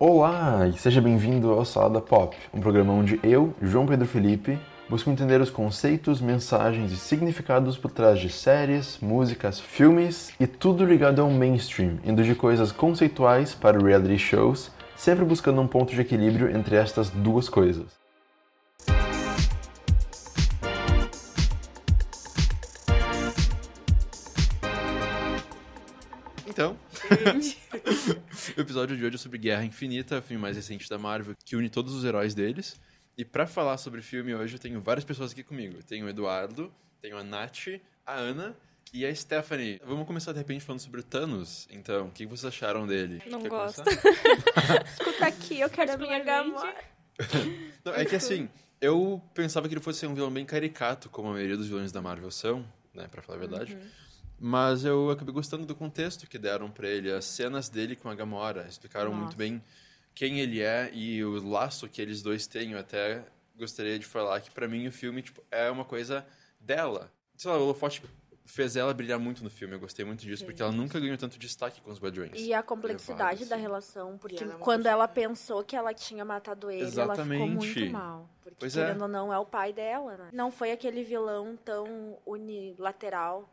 Olá e seja bem-vindo ao Salada Pop, um programa onde eu, João Pedro Felipe, busco entender os conceitos, mensagens e significados por trás de séries, músicas, filmes e tudo ligado ao mainstream, indo de coisas conceituais para reality shows, sempre buscando um ponto de equilíbrio entre estas duas coisas. Então, o episódio de hoje é sobre Guerra Infinita, o filme mais recente da Marvel, que une todos os heróis deles. E pra falar sobre o filme hoje, eu tenho várias pessoas aqui comigo. Tenho o Eduardo, tenho a Nath, a Ana e a Stephanie. Vamos começar de repente falando sobre o Thanos. Então, o que vocês acharam dele? Não Quer gosto. Escuta aqui, eu quero a minha. Não, é que assim, eu pensava que ele fosse ser um vilão bem caricato, como a maioria dos vilões da Marvel são, né, pra falar a verdade. Uhum. Mas eu acabei gostando do contexto que deram pra ele, as cenas dele com a Gamora, explicaram muito Nossa. bem quem ele é e o laço que eles dois têm. Eu até gostaria de falar que pra mim o filme tipo, é uma coisa dela. Sei lá, o Holofote fez ela brilhar muito no filme. Eu gostei muito disso, porque ela nunca ganhou tanto destaque com os Guardiões. E a complexidade da relação, porque ela é quando pessoa- ela pensou que ela tinha matado ele, ela ficou Exatamente. muito mal. Porque, Pois é. querendo ou não, é o pai dela, né? Não foi aquele vilão tão unilateral,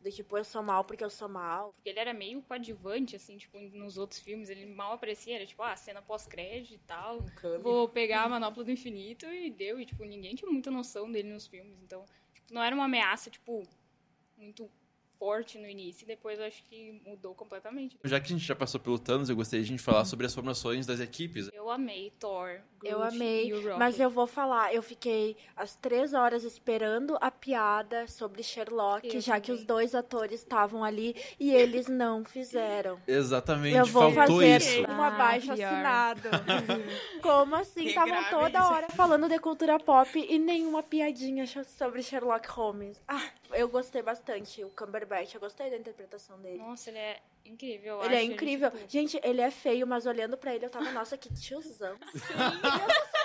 do tipo, eu sou mal porque eu sou mal. Porque ele era meio coadjuvante, assim, tipo, nos outros filmes. Ele mal aparecia, era tipo, ah, cena pós-crédito e tal. Câmbio. Vou pegar a manopla do infinito e deu. E, tipo, ninguém tinha muita noção dele nos filmes. Então, tipo, não era uma ameaça, tipo, muito forte no início. E depois eu acho que mudou completamente. Já que a gente já passou pelo Thanos, eu gostaria de a gente falar sobre as formações das equipes. Eu amei Thor, Groot Eu amei, e mas eu vou falar, eu fiquei as três horas esperando a piada sobre Sherlock, Eu já que também. os dois atores estavam ali e eles não fizeram. Exatamente, Eu vou faltou fazer isso. um Ah, abaixo pior. assinado. Como assim? Estavam toda isso. hora falando de cultura pop e nenhuma piadinha sobre Sherlock Holmes. Ah, eu gostei bastante. O Cumberbatch, eu gostei da interpretação dele. Nossa, ele é incrível. eu ele é incrível. tipo, Gente, ele é feio, mas olhando pra ele, eu tava, nossa, que tiozão.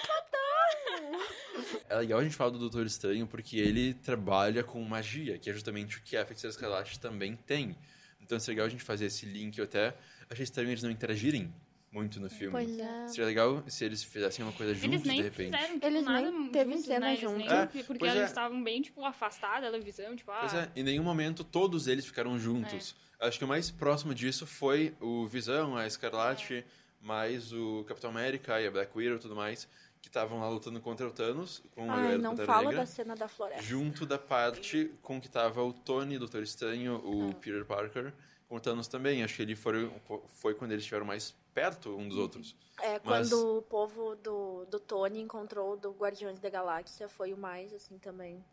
É legal a gente falar do Doutor Estranho porque ele trabalha com magia, que é justamente o que a Feiticeira Escarlate também tem. Então seria legal a gente fazer esse link. Eu até achei estranho eles não interagirem muito no filme. Pois é. Seria legal se eles fizessem uma coisa juntos, de repente. fizeram, tipo, Eles nada nem teve juntos, cena né? Junto. É, porque eles é. estavam bem, tipo, afastados da visão, tipo, ah... Pois é, em nenhum momento todos eles ficaram juntos. Acho que o mais próximo disso foi o Visão, a Escarlate, mais o Capitão América e a Black Widow e tudo mais, que estavam lá lutando contra o Thanos, com a Ai, galera do não fala Negra. da cena da floresta. junto da parte com que tava o Tony, Doutor Estranho, o Ah. Peter Parker, com o Thanos também. Acho que ele foi, foi quando eles estiveram mais perto um dos outros. É, Mas- quando o povo do, do Tony encontrou o do Guardiões da Galáxia, foi o mais, assim, também.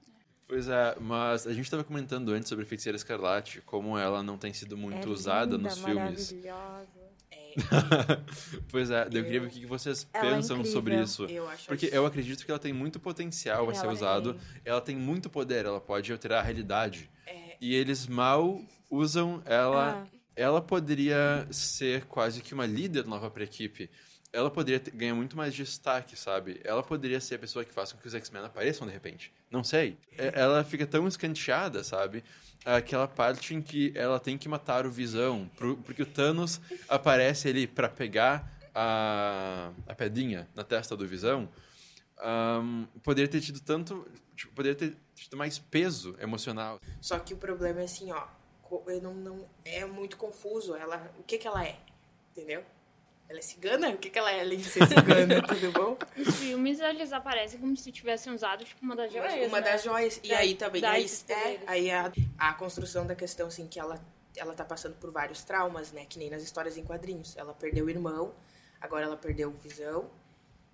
Pois é, mas a gente estava comentando antes sobre a Feiticeira Escarlate, como ela não tem sido muito É usada linda, nos filmes. maravilhosa. pois é, eu queria ver o que vocês Ela é pensam incrível. sobre isso. Eu acho Porque eu acredito que ela tem muito potencial a ser Ela usado. Ela tem muito poder, ela pode alterar a realidade. É. E eles mal usam ela. Ah. Ela poderia ser quase que uma líder nova para a equipe. Ela poderia ter- ganhar muito mais destaque, sabe? Ela poderia ser a pessoa que faça com que os X-Men apareçam de repente. Não sei. É- Ela fica tão escanteada, sabe? Aquela parte em que ela tem que matar o Visão, porque o Thanos aparece ali para pegar a, a pedrinha na testa do Visão. Ahn, poderia ter tido tanto. Tipo, poderia ter tido mais peso emocional. Só que o problema é assim, ó. Não, não, é muito confuso. Ela, o que que ela é? Entendeu? Ela é cigana? O que que ela é além de ser cigana? tudo bom? Os filmes, eles aparecem como se tivessem usado, tipo, uma das joias, Uma né? das joias. E Da- aí também. Aí, é, poderes. aí a, a construção da questão, assim, que ela, ela tá passando por vários traumas, né? Que nem nas histórias em quadrinhos. Ela perdeu o irmão, agora ela perdeu o visão.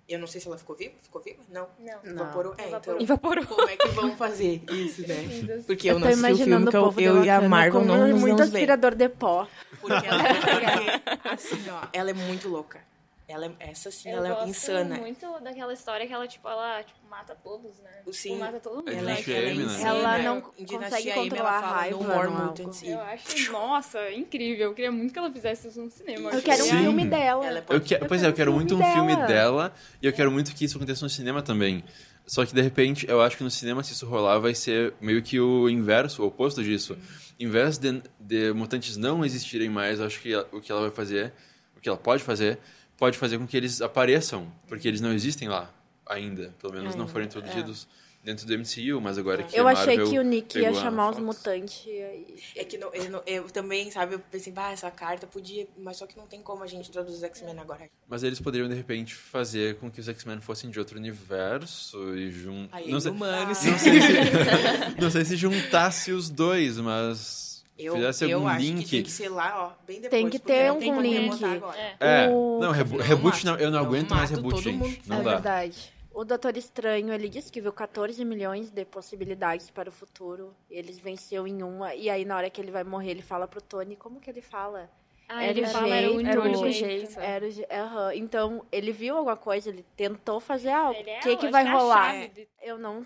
Eu não sei se ela ficou viva. Ficou viva? Não. Não. Evaporou? É, então. Evaporou. Como é que vão fazer isso, né? Porque eu, Eu não assisti o filme imaginando que eu, eu e a Marvel não nos muito aspirador de pó. Porque ela, porque, assim, ó, ela é muito louca. Ela é, essa sim, Eu ela é gosto insana. muito daquela história que ela, tipo, ela tipo, mata todos, né? Sim. Tipo, mata todo mundo. É Ela, Dinastia ela é M, né? insana. Ela não consegue M, controlar ela a raiva No no mutants. Eu acho, nossa, incrível. Eu queria muito que ela fizesse isso no cinema. Eu quero Sim. um filme dela. Ela é Eu que, pois é, eu quero um muito um filme dela. dela e eu quero muito que isso aconteça no cinema também. Só que de repente, eu acho que no cinema, se isso rolar, vai ser meio que o inverso, o oposto disso. Em vez de, de mutantes não existirem mais, eu acho que ela- o que ela vai fazer, o que ela pode fazer, pode fazer com que eles apareçam, porque eles não existem lá ainda. Pelo menos não Ainda, foram introduzidos dentro do MCU, mas agora que Eu a achei Marvel que o Nick ia chamar os mutantes. e aí- É que não, eu, não- eu também, sabe, eu pensei, bah, essa carta podia, mas só que não tem como a gente introduzir os X-Men agora. Mas eles poderiam, de repente, fazer com que os X-Men fossem de outro universo e jun... Aí, não, sei, humanos. não, sei se, não sei se juntasse os dois, mas Eu, fizesse eu algum acho link. que tem que ser lá, ó, bem depois. Tem que ter um link. agora. É. É, O- não, Não, reboot não, eu não Eu aguento mais reboot, gente. Não é dá. verdade. O Doutor Estranho, ele disse que viu 14 milhões de possibilidades para o futuro. Eles venceu em uma. E aí, na hora que ele vai morrer, ele fala pro Tony. Como que ele fala? Ah, Era ele o fala, era o jeito, único era o jeito. jeito. Era o je- aham. Então, ele viu alguma coisa, ele tentou fazer algo. É, O que, eu que acho vai rolar? de- Eu não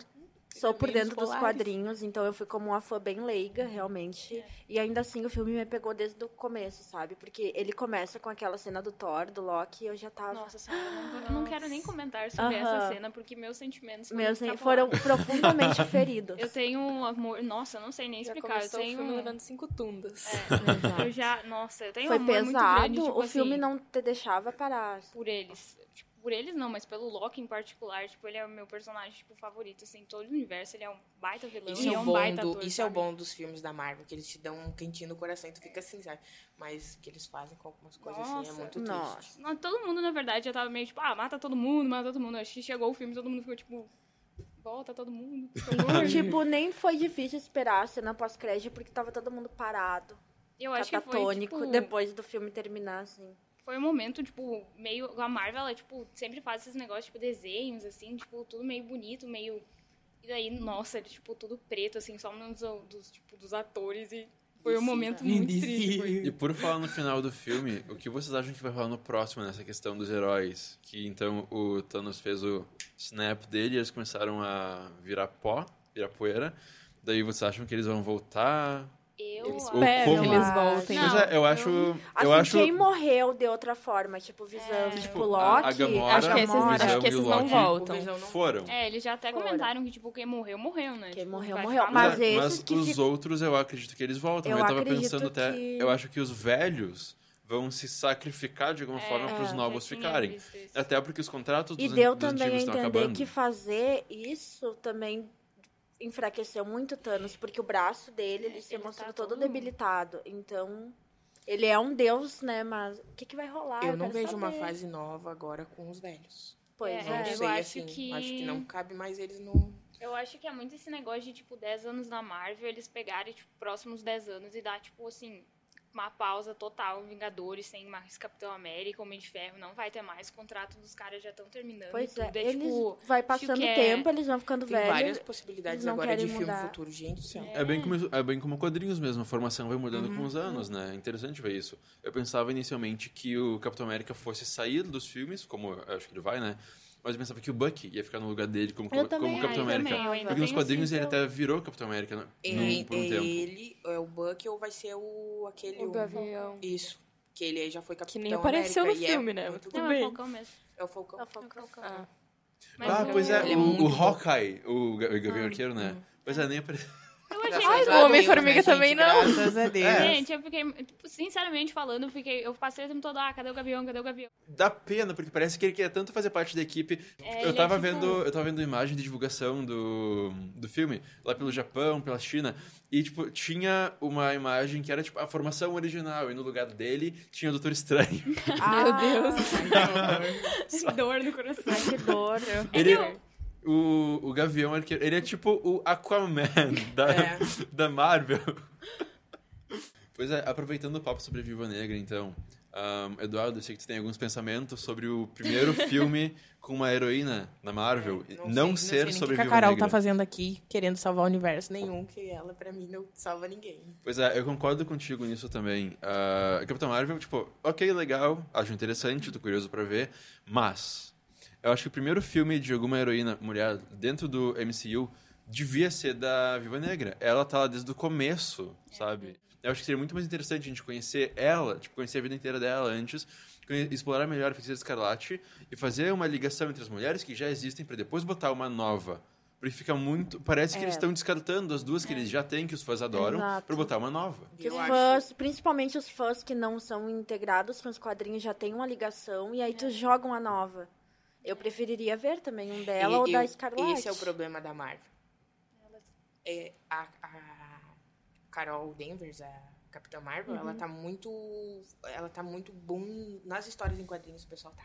sou por Caminhos dentro dos polares. quadrinhos, então eu fui como uma fã bem leiga, realmente. E ainda assim o filme me pegou desde o começo, sabe? Porque ele começa com aquela cena do Thor, do Loki, e eu já tava. Nossa senhora, eu não, eu não quero nem comentar sobre Aham. essa cena, porque meus sentimentos foram Meus sen- foram profundamente feridos. Eu tenho um amor... Nossa, eu não sei nem Já explicar. Eu começou o tenho... filme levando cinco tundas. Exato. Eu já... Nossa, eu tenho Foi um amor muito pesado, grande, tipo o filme assim, não te deixava parar. por eles. Por eles não, mas pelo Loki em particular, tipo, ele é o meu personagem, tipo, favorito, assim, em todo o universo, ele é um baita vilão, Isso, ele é, é o um bom baita do, ator, isso é o sabe? bom dos filmes da Marvel, que eles te dão um quentinho no coração e tu fica assim, sabe? Mas o que eles fazem com algumas coisas assim é Nossa. muito Nossa. triste. Não, todo mundo, na verdade, já tava meio tipo, ah, mata todo mundo, mata todo mundo. Acho que chegou o filme, todo mundo ficou tipo, volta todo mundo, tipo, nem foi difícil esperar a cena pós-crédito, porque tava todo mundo parado, Eu acho que foi, catatônico, tipo, depois do filme terminar, assim. Foi um momento, tipo, meio. A Marvel, ela, tipo, sempre faz esses negócios, tipo, desenhos, assim, tipo, tudo meio bonito, meio. E daí, nossa, tipo, tudo preto, assim, só nos dos, tipo, dos atores. E foi um momento muito triste. Foi. E por falar no final do filme, o que vocês acham que vai rolar no próximo nessa questão dos heróis? Que então o Thanos fez o snap dele e eles começaram a virar pó, virar poeira. Daí vocês acham que eles vão voltar? Eu Espero como? que eles voltem. Não, Pois é, eu acho. Assim, eu acho. quem morreu de outra forma, tipo, visão, É. tipo, Tipo, Loki, a- a Gamora, Acho que esses, acho que e esses não voltam. Não- Foram. É, eles já até Foram. comentaram que, tipo, quem morreu, morreu, né? Quem Tipo, morreu, morreu. Mas mas os outros eu acredito que eles voltam. Eu Eu, tava pensando até. que- Eu acho que os velhos vão se sacrificar de alguma forma para os É, novos ficarem. Até porque os contratos E dos, deu dos também a entender acabando. que fazer isso também enfraqueceu muito o Thanos, porque o braço dele, ele se Ele mostrou tá todo todo- debilitado. Então, ele é um deus, né? Mas o que, que vai rolar? Eu não quero vejo uma saber. fase nova agora com os velhos. Pois É, é. Não eu sei, acho assim. que- Acho que não cabe mais eles no. Eu acho que é muito esse negócio de, tipo, 10 anos na Marvel, eles pegarem, tipo, próximos 10 anos e dar, tipo, assim, uma pausa total, Vingadores, sem mais Capitão América, Homem de Ferro, não vai ter mais, o contrato dos caras já estão terminando Pois e é, tudo. É, eles tipo, vai passando que é- tempo, eles vão ficando Tem várias velhos. possibilidades eles não agora de querem filme mudar. futuro, gente do céu. É bem, como, é bem como quadrinhos mesmo, a formação vai mudando com os anos, né? É interessante ver isso. Eu pensava inicialmente que o Capitão América fosse sair dos filmes, como eu acho que ele vai, né? Mas eu pensava que o Bucky ia ficar no lugar dele como, Eu como também Capitão. América. Também, Porque nos quadrinhos ele então. até virou Capitão América né? É, por um é tempo. ele, é o Bucky ou vai ser o aquele. O Gavião. Isso. Que ele aí já foi Que Capitão nem apareceu América no é filme, né? muito Tudo Não, bom. é o bem. Falcão mesmo. É o Falcão. É o Falcão. Ah. Mas Ah, pois é, Ele é o, muito o. Hawkeye, o Ga- o Gavião Arqueiro, né? Pois é, nem apareceu. Achei Graças o a Homem-Formiga né, também gente? não. Graças a Deus. É. Gente, eu fiquei, tipo, sinceramente falando, eu fiquei, eu passei o tempo todo, ah, cadê o Gavião, cadê o Gavião? Dá pena, porque parece que ele quer tanto fazer parte da equipe. É, eu ele tava é tipo- vendo, eu tava vendo imagem de divulgação do, do filme, lá pelo Japão, pela China, e tipo, tinha uma imagem que era tipo a formação original, e no lugar dele tinha o Doutor Estranho. Meu Deus. Que dor no coração. Ai, que dor. Ele, que eu- o, o Gavião Arqueiro, ele é tipo o Aquaman da, É. da Marvel. Pois é, aproveitando o papo sobre Viúva Negra, então, ahn, Eduardo, eu sei que tu tem alguns pensamentos sobre o primeiro filme com uma heroína na Marvel, É, não, sei- ser sei sobre o que a Carol Negra. tá fazendo aqui, querendo salvar o universo nenhum, que ela, pra mim, não salva ninguém. Pois é, eu concordo contigo nisso também. Uh, Capitão Marvel, tipo, ok, legal, acho interessante, tô curioso pra ver, mas eu acho que o primeiro filme de alguma heroína mulher dentro do MCU devia ser da Viúva Negra. Ela tá lá desde o começo, sabe? Eu acho que seria muito mais interessante a gente conhecer ela, tipo, conhecer a vida inteira dela antes, explorar melhor a Feiticeira Escarlate e fazer uma ligação entre as mulheres que já existem pra depois botar uma nova Porque fica muito. Parece que É. eles estão descartando as duas que eles já têm, que os fãs adoram, Exato. pra botar uma nova. Que os acho- fãs, principalmente os fãs que não são integrados com os quadrinhos, já tem uma ligação e aí tu joga uma nova. Eu preferiria ver também um dela E- ou da eu- Scarlett. Esse é o problema da Marvel. É, a, a Carol Danvers, a Capitã Marvel, Uhum. ela tá muito. Ela tá muito boom nas histórias em quadrinhos, o pessoal tá.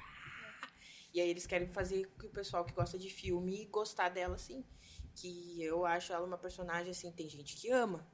E aí eles querem fazer que o pessoal que gosta de filme gostar dela, assim. Que eu acho ela uma personagem, assim, tem gente que ama.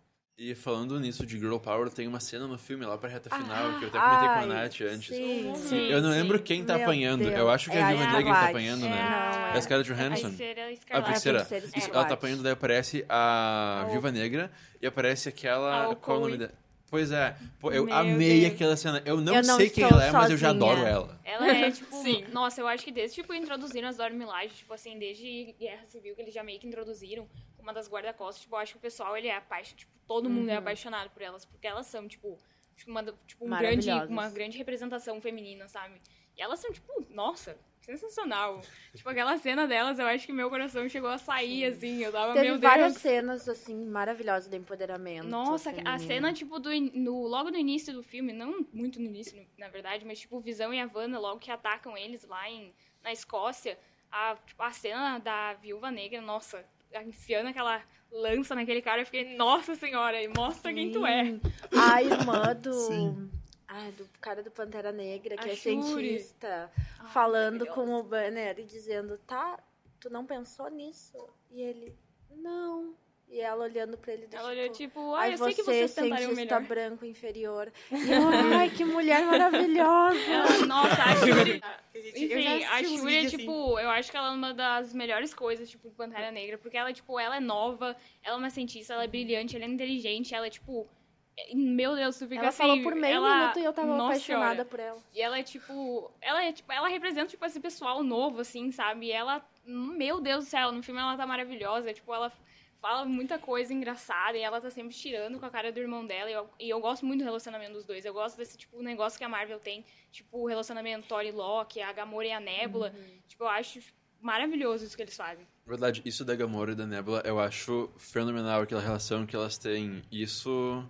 E falando nisso de Girl Power, tem uma cena no filme lá pra reta final, Ah, que eu até comentei com a ai, Nath antes. Sim, Sim. sim. Eu não sim. lembro quem tá Meu apanhando. Deus. Eu acho que É a a Viúva Negra que tá apanhando, É né? a- É a Scarlett A Johansson. feiticeira A feiticeira. Isso, ela tá apanhando, daí aparece a A Viúva Negra e aparece aquela. Qual é o nome dela? Pois é. Pô, eu Meu amei Deus. aquela cena. Eu não, Eu não sei quem ela é, mas eu já sozinha. adoro ela. Ela é, tipo, Sim. nossa, eu acho que desde, tipo, introduziram as Dora Milaje, tipo assim, desde Guerra Civil, que eles já meio que introduziram uma das guarda-costas, tipo, eu acho que o pessoal, ele é apaixonado, tipo, todo mundo Uhum. é apaixonado por elas, porque elas são, tipo, tipo, uma, tipo um grande, uma grande representação feminina, sabe? E elas são, tipo, nossa, sensacional. tipo, aquela cena delas, eu acho que meu coração chegou a sair, assim, eu tava, Teve meu várias Deus. cenas, assim, maravilhosas de empoderamento. Nossa, a feminino. cena, tipo, do, no, logo no início do filme, não muito no início, na verdade, mas, tipo, o Visão e a Wanda, logo que atacam eles lá em, na Escócia, a, tipo, a cena da Viúva Negra, nossa, enfiando aquela lança naquele cara, eu fiquei, nossa senhora, mostra quem tu é. Sim. A irmã do. Ai, do cara do Pantera Negra, que A é Shuri. cientista, Ai, falando com o Banner e dizendo, tá, tu não pensou nisso? E ele, não. E ela olhando pra ele do Ela tipo, olhou, tipo, Ai, eu sei que você, vocês tentariam cientista melhor. branco inferior. E eu, ai, que mulher maravilhosa. Ela, nossa, a Shuri... Enfim, a Shuri é, vídeos assim. tipo, eu acho que ela é uma das melhores coisas, tipo, Pantera Negra, porque ela, tipo, ela é nova, ela é uma cientista, ela é brilhante, ela é inteligente, ela é, tipo, é- meu Deus, tu fica Ela assim... falou por meio ela... minuto e eu tava Nossa apaixonada Senhora. por ela. E ela é, tipo, ela é, tipo, ela representa, tipo, esse pessoal novo, assim, sabe? E ela, meu Deus do céu, no filme ela tá maravilhosa, tipo, ela fala muita coisa engraçada e ela tá sempre tirando com a cara do irmão dela. E eu, e eu gosto muito do relacionamento dos dois. Eu gosto desse, tipo, negócio que a Marvel tem, tipo, o relacionamento Thor e Loki, a Gamora e a Nebula. Tipo, eu acho maravilhoso isso que eles fazem. Verdade, isso da Gamora e da Nebula eu acho fenomenal, aquela relação que elas têm. Isso.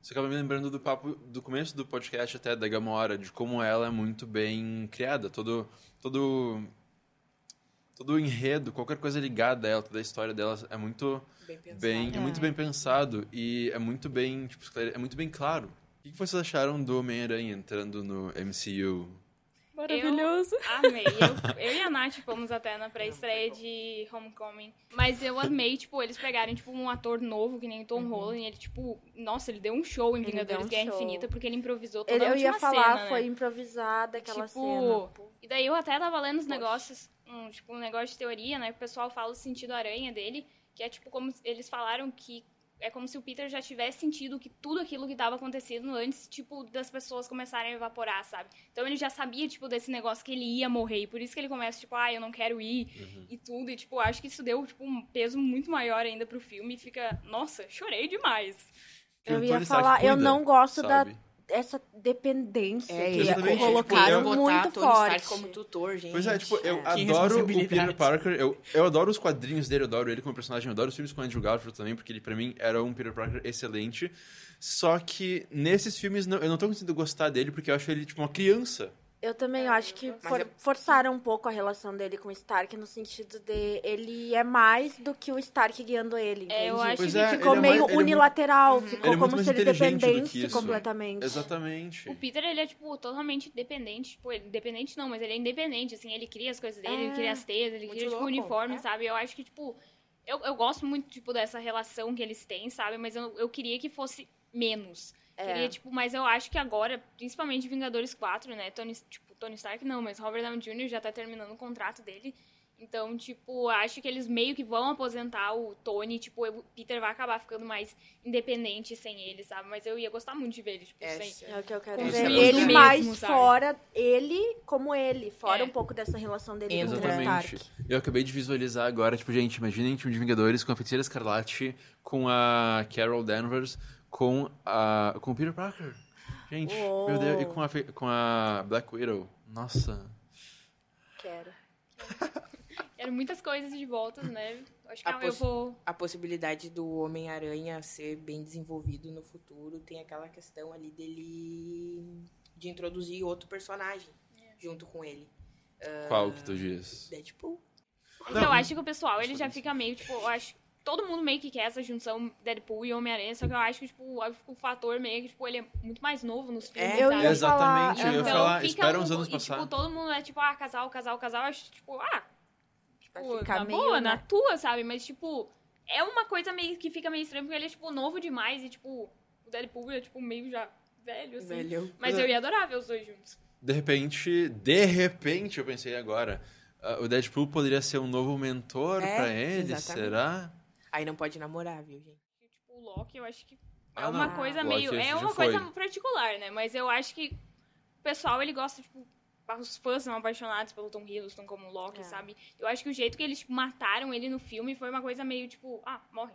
Isso acaba me lembrando do papo do começo do podcast até da Gamora, de como ela é muito bem criada. Todo. todo todo o enredo, qualquer coisa ligada a ela, toda a história dela é muito Bem pensado. bem, é muito bem pensado e é muito bem, tipo, é muito bem claro. O que vocês acharam do Homem-Aranha entrando no MCU? Maravilhoso. Amei. Eu, eu e a Nath fomos até na pré-estreia de Homecoming. Mas eu amei, tipo, eles pegarem, tipo, um ator novo, que nem o Tom Holland. E ele, tipo, nossa, ele deu um show em Ele Vingadores um Guerra show. Infinita, porque ele improvisou toda Ele, a eu última ia falar, cena, foi né? improvisada aquela Tipo, cena. E daí eu até tava lendo os negócios, um, tipo, um negócio de teoria, né? Que o pessoal fala o sentido aranha dele, que é tipo como eles falaram que é como se o Peter já tivesse sentido que tudo aquilo que tava acontecendo antes, tipo, das pessoas começarem a evaporar, sabe? Então ele já sabia, tipo, desse negócio que ele ia morrer. E por isso que ele começa, tipo, ah, eu não quero ir e tudo. E, tipo, acho que isso deu, tipo, um peso muito maior ainda pro filme. E fica, nossa, chorei demais. Eu ia falar, eu cuida, não gosto da sabe? Essa dependência É, que exatamente, colocaram tipo, muito forte. como tutor, gente. Pois é, tipo, eu Que adoro o. Peter Parker, eu, eu adoro os quadrinhos dele, eu adoro ele como personagem, eu adoro os filmes com o Andrew Garfield também, porque ele pra mim era um Peter Parker excelente. Só que nesses filmes não- eu não tô conseguindo gostar dele porque eu acho ele tipo uma criança. Eu também acho que for- eu- forçaram um pouco a relação dele com o Stark, no sentido de ele é mais do que o Stark guiando ele. É, eu acho Pois que é, Ficou ele é meio mais- é unilateral, ficou ele é muito como se ele dependesse completamente. Exatamente. O Peter, ele é, tipo, totalmente dependente. Tipo, dependente não, mas ele é independente, assim. Ele cria as coisas dele, ele É, cria as teias, ele muito cria, tipo, o louco, uniforme, é. sabe? Eu acho que, tipo... Eu, eu gosto muito, tipo, dessa relação que eles têm, sabe? Mas eu, eu queria que fosse menos. É. Queria, tipo, mas eu acho que agora, principalmente Vingadores 4, né? Tony, tipo, Tony Stark não, mas Robert Downey Jr. já tá terminando o contrato dele. Então, tipo, acho que eles meio que vão aposentar o Tony, tipo, o Peter vai acabar ficando mais independente sem ele, sabe? Mas eu ia gostar muito de ver ele, tipo, É, sem... É o que eu quero ver. Ele mesmo, mais sabe? fora, ele como ele, fora É. um pouco dessa relação dele com o Exatamente. Stark. Eu acabei de visualizar agora, tipo, gente, imaginem um time de Vingadores com a Feiticeira Escarlate, com a Carol Danvers, com a com o Peter Parker. Gente, Uou. meu Deus, e com a, com a Black Widow. Nossa. Quero. É quero muitas coisas de volta, né? Acho que A eu poss- vou. A possibilidade do Homem-Aranha ser bem desenvolvido no futuro tem aquela questão ali dele de introduzir outro personagem junto com ele. Qual que tu diz? Deadpool. Então, eu acho que o pessoal, ele já fica meio, tipo, eu acho. Todo mundo meio que quer essa junção Deadpool e Homem-Aranha, só que eu acho que, tipo, o fator meio que, tipo, ele é muito mais novo nos filmes, É, Eu sabe? Exatamente, falar- eu ia Então, falar, espera um- uns anos e, passar. tipo, todo mundo é tipo, ah, casal, casal, casal. Eu acho, tipo, ah, tipo, ficar na boa, né? na tua, sabe? Mas, tipo, é uma coisa meio que fica meio estranha, porque ele é, tipo, novo demais e, tipo, o Deadpool é, tipo, meio já velho, assim. Velho. Mas eu ia adorar ver os dois juntos. De repente, de repente, eu pensei agora, ah, o Deadpool poderia ser um novo mentor É, pra ele, exatamente. será? Aí não pode namorar, viu, gente? Tipo, o Loki, eu acho que é Ah, uma não. coisa Loki meio... É uma foi. coisa particular, né? Mas eu acho que o pessoal, ele gosta, tipo... Os fãs são apaixonados pelo Tom Hiddleston como Loki, É. sabe? Eu acho que o jeito que eles tipo, mataram ele no filme foi uma coisa meio, tipo... Ah, morre.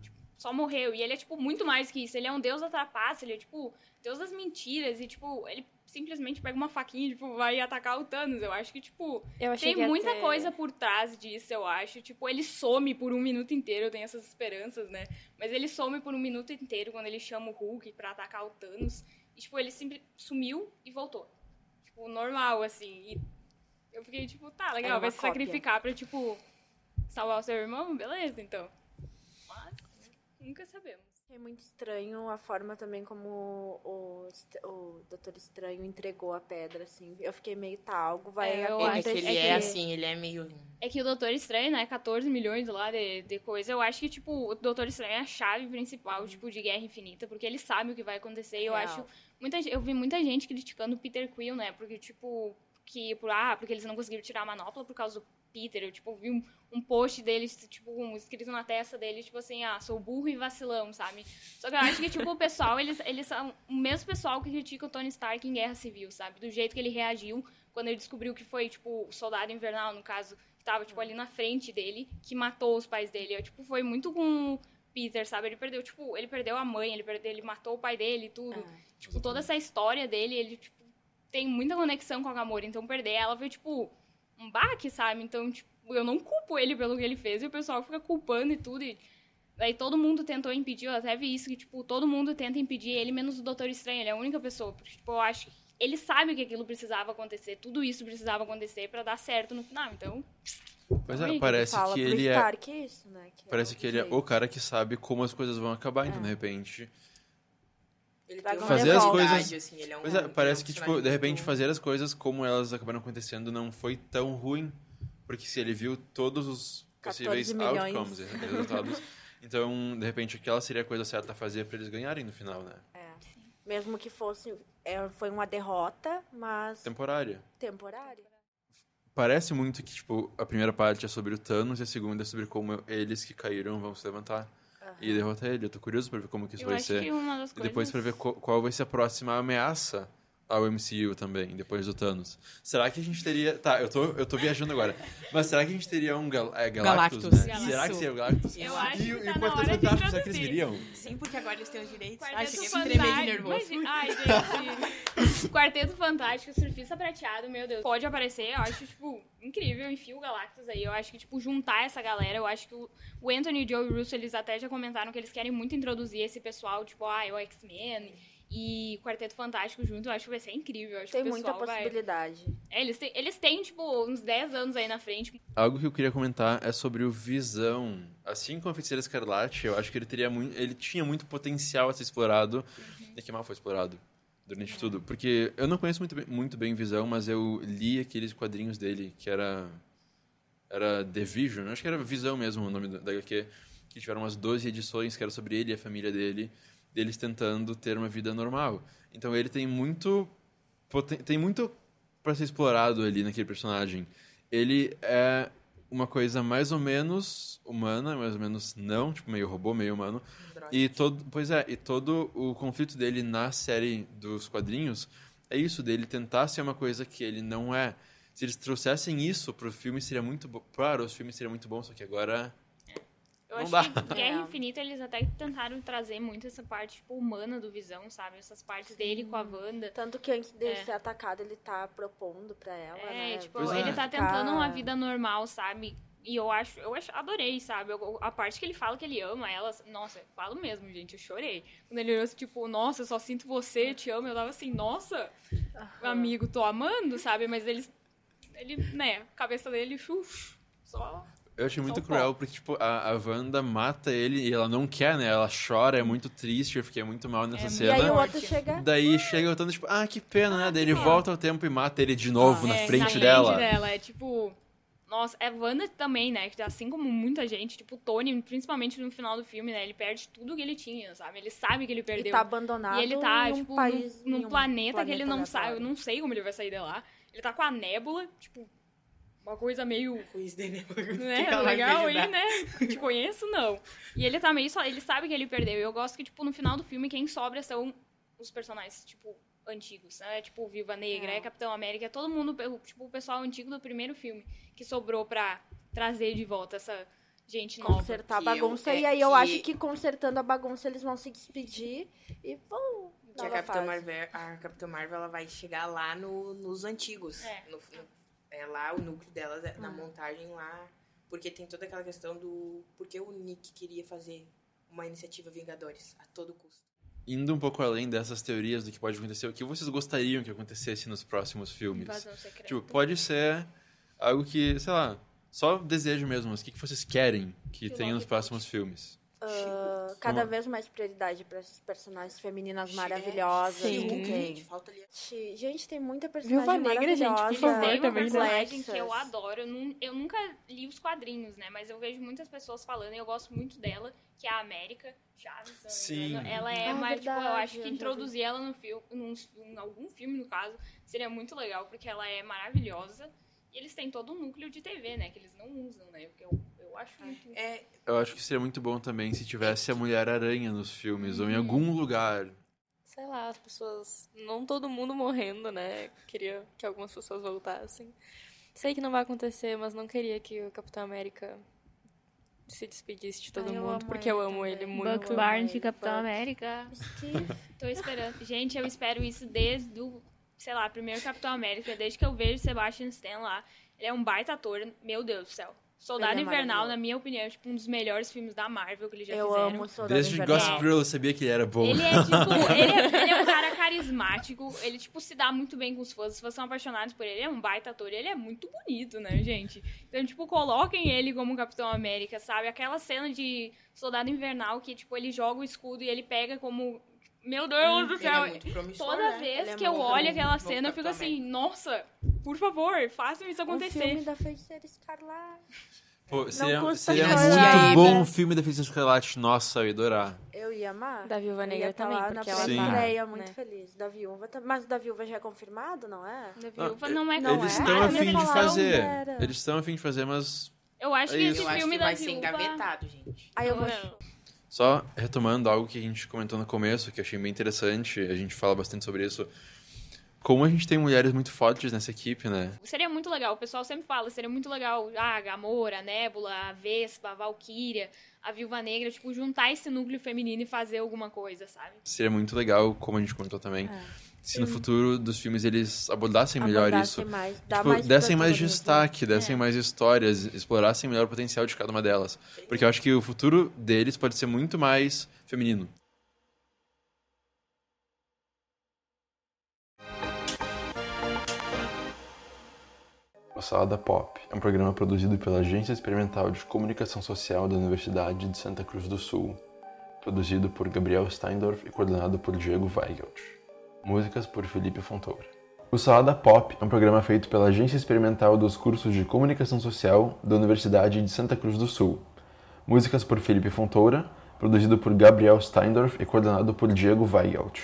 Tipo, só morreu. E ele é, tipo, muito mais que isso. Ele é um deus da trapaça, ele é, tipo, deus das mentiras. E, tipo, ele simplesmente pega uma faquinha e, tipo, vai atacar o Thanos. Eu acho que, tipo... Tem muita coisa por trás disso, eu acho. Tipo, ele some por um minuto inteiro, eu tenho essas esperanças, né? Mas ele some por um minuto inteiro quando ele chama o Hulk pra atacar o Thanos. E, tipo, ele sempre sumiu e voltou. Tipo, normal, assim. E eu fiquei, tipo, tá, legal, vai se cópia. sacrificar pra, tipo, salvar o seu irmão? Beleza, então. Mas, nunca sabemos. É muito estranho a forma também como o, o Doutor Estranho entregou a pedra, assim. Eu fiquei meio, tá, algo vai É, eu É acho que acontecer. ele é é, assim, ele é meio. É que o Doutor Estranho, né, 14 milhões lá de, de coisa, eu acho que, tipo, o Doutor Estranho é a chave principal, tipo, de Guerra Infinita, porque ele sabe o que vai acontecer, e eu Real. acho... Muita, eu vi muita gente criticando o Peter Quill, né, porque, tipo, que, por, ah, porque eles não conseguiram tirar a manopla por causa do Peter, eu, tipo, vi um, um post deles, tipo, um, escrito na testa dele, tipo assim, ah, sou burro e vacilão, sabe? Só que eu acho que, tipo, o pessoal, eles, eles são o mesmo pessoal que critica o Tony Stark em Guerra Civil, sabe? Do jeito que ele reagiu quando ele descobriu que foi, tipo, o soldado invernal, no caso, que tava, tipo, ali na frente dele, que matou os pais dele. Eu, tipo, foi muito com o Peter, sabe? Ele perdeu, tipo, ele perdeu a mãe, ele perdeu, ele matou o pai dele e tudo. Tipo, toda essa história dele, ele, tipo, tem muita conexão com a Gamora. Então, perder ela foi, tipo, um baque, sabe? Então, tipo, eu não culpo ele pelo que ele fez. E o pessoal fica culpando e tudo. E daí todo mundo tentou impedir. Eu até vi isso, que, tipo, todo mundo tenta impedir ele, menos o Doutor Estranho. Ele é a única pessoa. Porque, tipo, eu acho que ele sabe que aquilo precisava acontecer. Tudo isso precisava acontecer pra dar certo no final. Então, Pois é, que parece fala que pro ele é. Isso, né? que é Parece o que ele é o cara que sabe como as coisas vão acabar, então É. de repente. Ele Fazer as coisas- Assim, ele é um, Pois é, parece um que, tipo, de repente muito- fazer as coisas como elas acabaram acontecendo não foi tão ruim. Porque se ele viu todos os 14 possíveis milhões. outcomes, né, resultados. então, de repente, aquela seria a coisa certa a fazer pra eles ganharem no final, né? É. Mesmo que fosse. é, foi uma derrota, mas Temporária. temporária. Parece muito que, tipo, a primeira parte é sobre o Thanos e a segunda é sobre como eles que caíram vão se levantar e derrotar ele. Eu tô curioso pra ver como que isso eu vai ser. E coisas... depois pra ver qual, qual vai ser a próxima ameaça ao MCU também, depois do Thanos. Será que a gente teria... Tá, eu tô, eu tô viajando agora. Mas será que a gente teria um gal é, Galactus, Galactus, né? isso. Será que seria o Galactus? Eu acho e, que e tá o na Quarteto hora de Fantástico, será que eles viriam? Sim, porque agora eles têm os direitos. Ai, Quarteto cheguei a me tremer de Fantástico. nervoso. Imagina- Ai, gente. Quarteto Fantástico, Surfista Prateado, meu Deus. Pode aparecer, eu acho, tipo, incrível. Enfia o Galactus aí. Eu acho que, tipo, juntar essa galera, eu acho que o, Anthony, o Joe e o Russo, eles até já comentaram que eles querem muito introduzir esse pessoal, tipo, ah, o X-Men e Quarteto Fantástico junto. Eu acho que vai ser incrível. Acho Tem que o muita pessoal vai... possibilidade. É, eles têm, eles têm, tipo, uns 10 anos aí na frente. Algo que eu queria comentar é sobre o Visão. Assim como a Feiticeira Escarlate, eu acho que ele teria muito, ele tinha muito potencial a ser explorado e que mal foi explorado durante tudo. Porque eu não conheço muito bem, muito bem Visão, mas eu li aqueles quadrinhos dele, que era era The Vision, acho que era Visão mesmo o nome da da HQ, que tiveram umas 12 edições que era sobre ele e a família dele, deles tentando ter uma vida normal. Então ele tem muito tem muito para ser explorado ali naquele personagem. Ele é uma coisa mais ou menos humana, mais ou menos não, tipo meio robô, meio humano. E todo, pois é, e todo o conflito dele na série dos quadrinhos é isso dele tentar ser uma coisa que ele não é. Se eles trouxessem isso pro filme seria muito bom. Para os filmes seria muito bom, só que agora Eu Não acho dá. que Guerra É. Infinita eles até tentaram trazer muito essa parte tipo, humana do Visão, sabe? Essas partes dele com a Wanda. Tanto que antes dele É. ser atacado, ele tá propondo pra ela, É, né? tipo, Pois é. ele tá Ficar- tentando uma vida normal, sabe? E eu acho, eu acho, adorei, sabe? Eu- a parte que ele fala que ele ama ela, nossa, eu falo mesmo, gente, eu chorei. Quando ele olhou assim, tipo, nossa, eu só sinto você, eu te amo, eu tava assim, nossa, amigo, tô amando, sabe? Mas eles, ele, né, a cabeça dele, uf, só... Eu achei muito um cruel, porque, tipo, a, a Wanda mata ele e ela não quer, né? Ela chora, é muito triste, eu fiquei muito mal nessa É, E cena. aí o outro chega. Daí chega o Thanos, tipo, ah, que pena, né? Daí ele volta ao tempo e mata ele de novo na É, frente na dela. dela. É tipo. Nossa, é Wanda também, né? Que assim como muita gente, tipo, o Tony, principalmente no final do filme, né? Ele perde tudo que ele tinha, sabe? Ele sabe que ele E perdeu. tá abandonado E ele tá, em um tipo, país, num, num um planeta, que ele não sabe. Eu não sei como ele vai sair de lá. Ele tá com a nébula, tipo, uma coisa meio. Dele. Né, legal aí, né? Te conheço, não. E ele tá meio só. Ele sabe que ele perdeu. E eu gosto que, tipo, no final do filme, quem sobra são os personagens, tipo, antigos, né? Tipo, Viva Negra, É. é Capitão América, é todo mundo, tipo, o pessoal antigo do primeiro filme que sobrou pra trazer de volta essa gente nova. Consertar a eu- bagunça. é e aí eu que- acho que consertando a bagunça eles vão se despedir e vão. Que a Capitã. Marvel, a Capitã Marvel ela vai chegar lá no- nos antigos. É. No- no- é lá o núcleo delas, é, Ah. na montagem lá. Porque tem toda aquela questão do. Porque o Nick queria fazer uma iniciativa Vingadores a todo custo. Indo um pouco além dessas teorias do que pode acontecer, o que vocês gostariam que acontecesse nos próximos filmes? Tipo, pode ser algo que, sei lá, só desejo mesmo, mas o que que vocês querem que Que tenha nos próximos filmes? Cada Como- vez mais prioridade pra essas personagens femininas Sim. maravilhosas. Sim. que tem. Gente, falta ali. Gente, tem muita personagem Viúva Negra, gente, por maravilhosa. favor, Tem uma né? personagem que eu adoro. Eu, nun- eu nunca li os quadrinhos, né? Mas eu vejo muitas pessoas falando e eu gosto muito dela, que é a América Chaves. Sim. Ela é Ah, mais, tipo, eu acho que introduzir ela no filme, num, em algum filme, no caso, seria muito legal, porque ela é maravilhosa. E eles têm todo um núcleo de TV, né? Que eles não usam, né? Porque eu acho muito. É, Eu acho que seria muito bom também se tivesse a Mulher-Aranha nos filmes, ou em Uhum. algum lugar. Sei lá, as pessoas. Não todo mundo morrendo, né? Queria que algumas pessoas voltassem. Sei que não vai acontecer, mas não queria que o Capitão América se despedisse de todo Ai, eu mundo, amo porque eu amo também. ele Buck muito. Buck Barnes de Buck. Capitão América. Steve. Tô esperando. Gente, eu espero isso desde o, sei lá, primeiro Capitão América, desde que eu vejo Sebastian Stan lá. Ele é um baita ator, meu Deus do céu. Soldado é Invernal, na minha opinião, é tipo um dos melhores filmes da Marvel que eles já Eu fizeram. amo o Soldado Desde Invernal. Gossip Girl eu sabia que ele era bom. Ele é, tipo, ele é, ele é um cara carismático, ele, tipo, se dá muito bem com os fãs, os fãs são apaixonados por ele, ele é um baita ator, ele é muito bonito, né, gente? Então, tipo, coloquem ele como Capitão América, sabe? Aquela cena de Soldado Invernal que, tipo, ele joga o escudo e ele pega como... Meu Deus do ele céu! é Toda né? vez Ele é que eu olho aquela cena, eu fico Capitão assim, nossa, por favor, façam isso O acontecer. filme da Feiticeira Escarlate. Pô, seria seria muito bom um filme da Feiticeira Escarlate. Nossa, eu ia adorar. Eu ia amar. Da Viúva Negra tá também, lá porque ela Sim. tá, muito né? feliz. Da Viúva também. Mas o da Viúva já é confirmado, não é? Da viúva não é Não Eles é? estão Ah, a fim de fazer. não. Eles estão a fim de fazer, mas Eu acho É que esse Eu acho filme que da vai ser viúva... engavetado, gente. Aí eu vou. Não. Só retomando algo que a gente comentou no começo, que eu achei bem interessante, a gente fala bastante sobre isso. Como a gente tem mulheres muito fortes nessa equipe, né? Seria muito legal, o pessoal sempre fala, seria muito legal ah, a Gamora, a Nebula, a Vespa, a Valkyria, a Viúva Negra, tipo, juntar esse núcleo feminino e fazer alguma coisa, sabe? Seria muito legal, como a gente comentou também, se no futuro dos filmes eles abordassem melhor abordassem isso. Mais, Tipo, mais dessem mais protagonismo. destaque, dessem É. mais histórias, explorassem melhor o potencial de cada uma delas. Porque eu acho que o futuro deles pode ser muito mais feminino. O Salada Pop é um programa produzido pela Agência Experimental de Comunicação Social da Universidade de Santa Cruz do Sul, produzido por Gabriel Steindorf e coordenado por Diego Weigelt. Músicas por Felipe Fontoura. O Salada Pop é um programa feito pela Agência Experimental dos Cursos de Comunicação Social da Universidade de Santa Cruz do Sul. Músicas por Felipe Fontoura, produzido por Gabriel Steindorf e coordenado por Diego Weigelt.